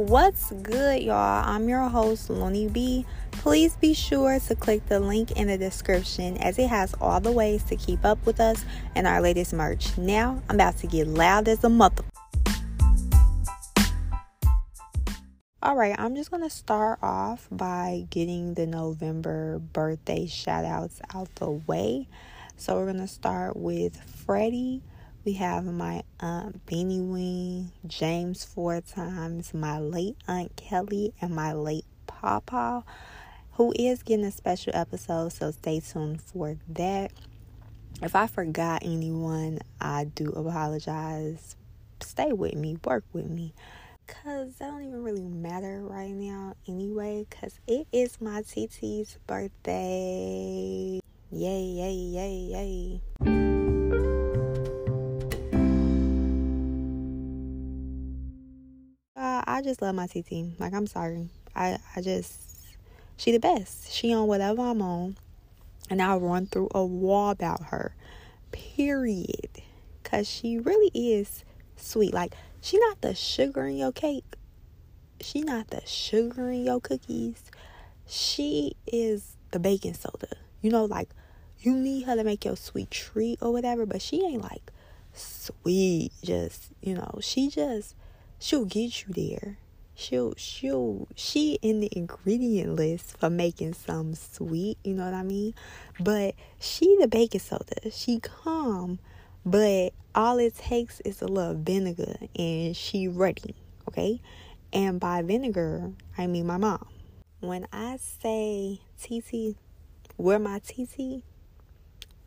What's good, y'all? I'm your host, Looney B. Please be sure to click the link in the description as it has all the ways to keep up with us and our latest merch. Now, I'm about to get loud as a mother. All right, I'm just going to start off by getting the November birthday shout outs out the way. So, we're going to start with Freddie we have my aunt Beanie Wing, James four times, my late aunt Kelly, and my late Papa, who is getting a special episode. So stay tuned for that. If I forgot anyone, I do apologize. Stay with me, work with me. Cause that don't even really matter right now anyway. Cause it is my TT's birthday. Yay, yay, yay, yay. I just love my TT. Like I'm sorry. I I just she the best. She on whatever I'm on. And I'll run through a wall about her. Period. Cause she really is sweet. Like she not the sugar in your cake. She not the sugar in your cookies. She is the baking soda. You know, like you need her to make your sweet treat or whatever, but she ain't like sweet. Just, you know, she just she'll get you there. She'll she'll she in the ingredient list for making some sweet, you know what I mean? But she the baking soda. She calm, but all it takes is a little vinegar and she ready, okay? And by vinegar, I mean my mom. When I say TT, where my TT?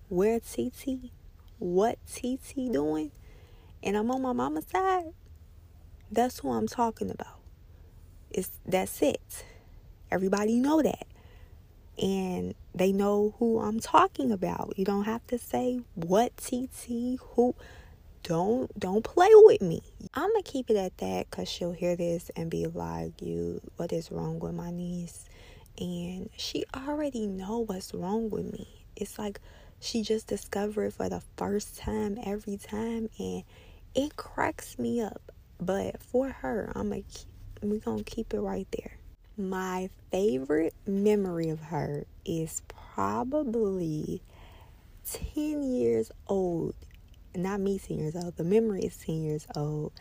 Where TT? What TT doing? And I'm on my mama's side that's who I'm talking about. It's that's it. Everybody know that. And they know who I'm talking about. You don't have to say what TT who don't don't play with me. I'm gonna keep it at that because she'll hear this and be like, "You, what is wrong with my niece?" And she already know what's wrong with me. It's like she just discovered for the first time every time, and it cracks me up. But for her, I'm gonna we gonna keep it right there. My favorite memory of her is probably 10 years old. Not me 10 years old, the memory is 10 years old.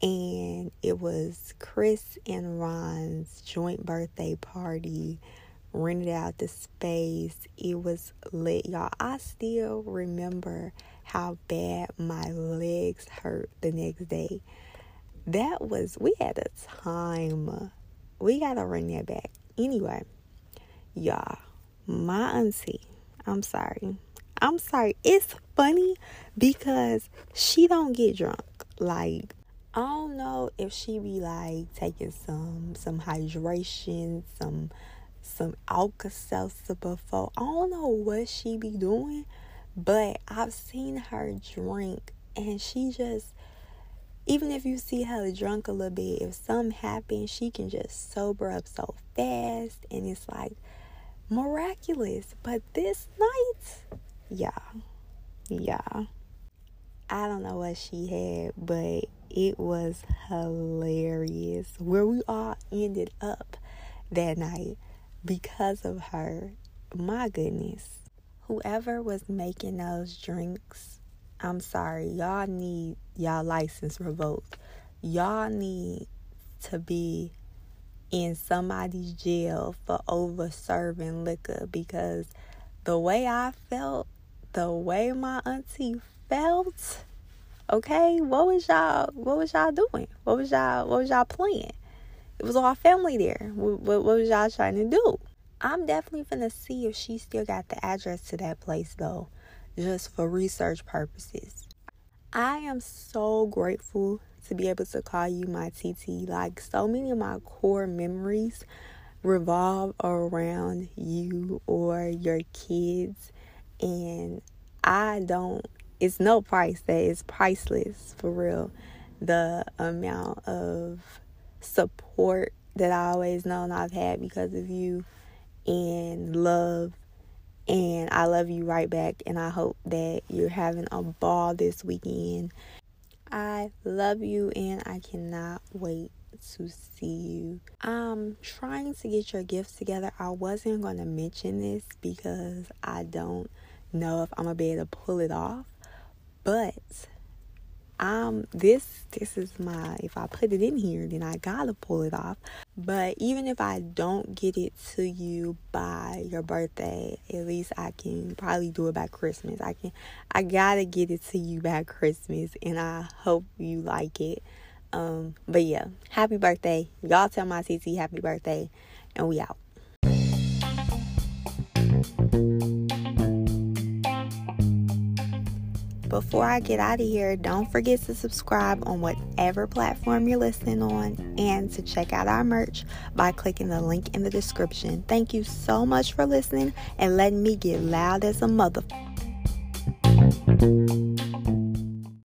And it was Chris and Ron's joint birthday party, rented out the space. It was lit, y'all. I still remember how bad my legs hurt the next day that was we had a time. We gotta bring that back. Anyway, y'all, my auntie, I'm sorry. I'm sorry. It's funny because she don't get drunk. Like, I don't know if she be like taking some some hydration, some some Alka-Seltzer before. I don't know what she be doing, but I've seen her drink and she just even if you see her drunk a little bit, if something happens, she can just sober up so fast and it's like miraculous. But this night, yeah, yeah. I don't know what she had, but it was hilarious. Where we all ended up that night because of her. My goodness. Whoever was making those drinks I'm sorry, y'all need y'all license revoked. Y'all need to be in somebody's jail for over serving liquor because the way I felt, the way my auntie felt, okay, what was y'all what was y'all doing? What was y'all what was y'all playing? It was all family there. What, what, what was y'all trying to do? I'm definitely gonna see if she still got the address to that place though just for research purposes. I am so grateful to be able to call you my TT. Like, so many of my core memories revolve around you or your kids, and I don't, it's no price that is priceless for real. The amount of support that I always known I've had because of you and love and I love you right back. And I hope that you're having a ball this weekend. I love you and I cannot wait to see you. I'm trying to get your gifts together. I wasn't going to mention this because I don't know if I'm going to be able to pull it off. But um this this is my if I put it in here then I gotta pull it off. But even if I don't get it to you by your birthday, at least I can probably do it by Christmas. I can I gotta get it to you by Christmas and I hope you like it. Um but yeah, happy birthday. Y'all tell my TT happy birthday and we out. Before I get out of here, don't forget to subscribe on whatever platform you're listening on and to check out our merch by clicking the link in the description. Thank you so much for listening and letting me get loud as a mother.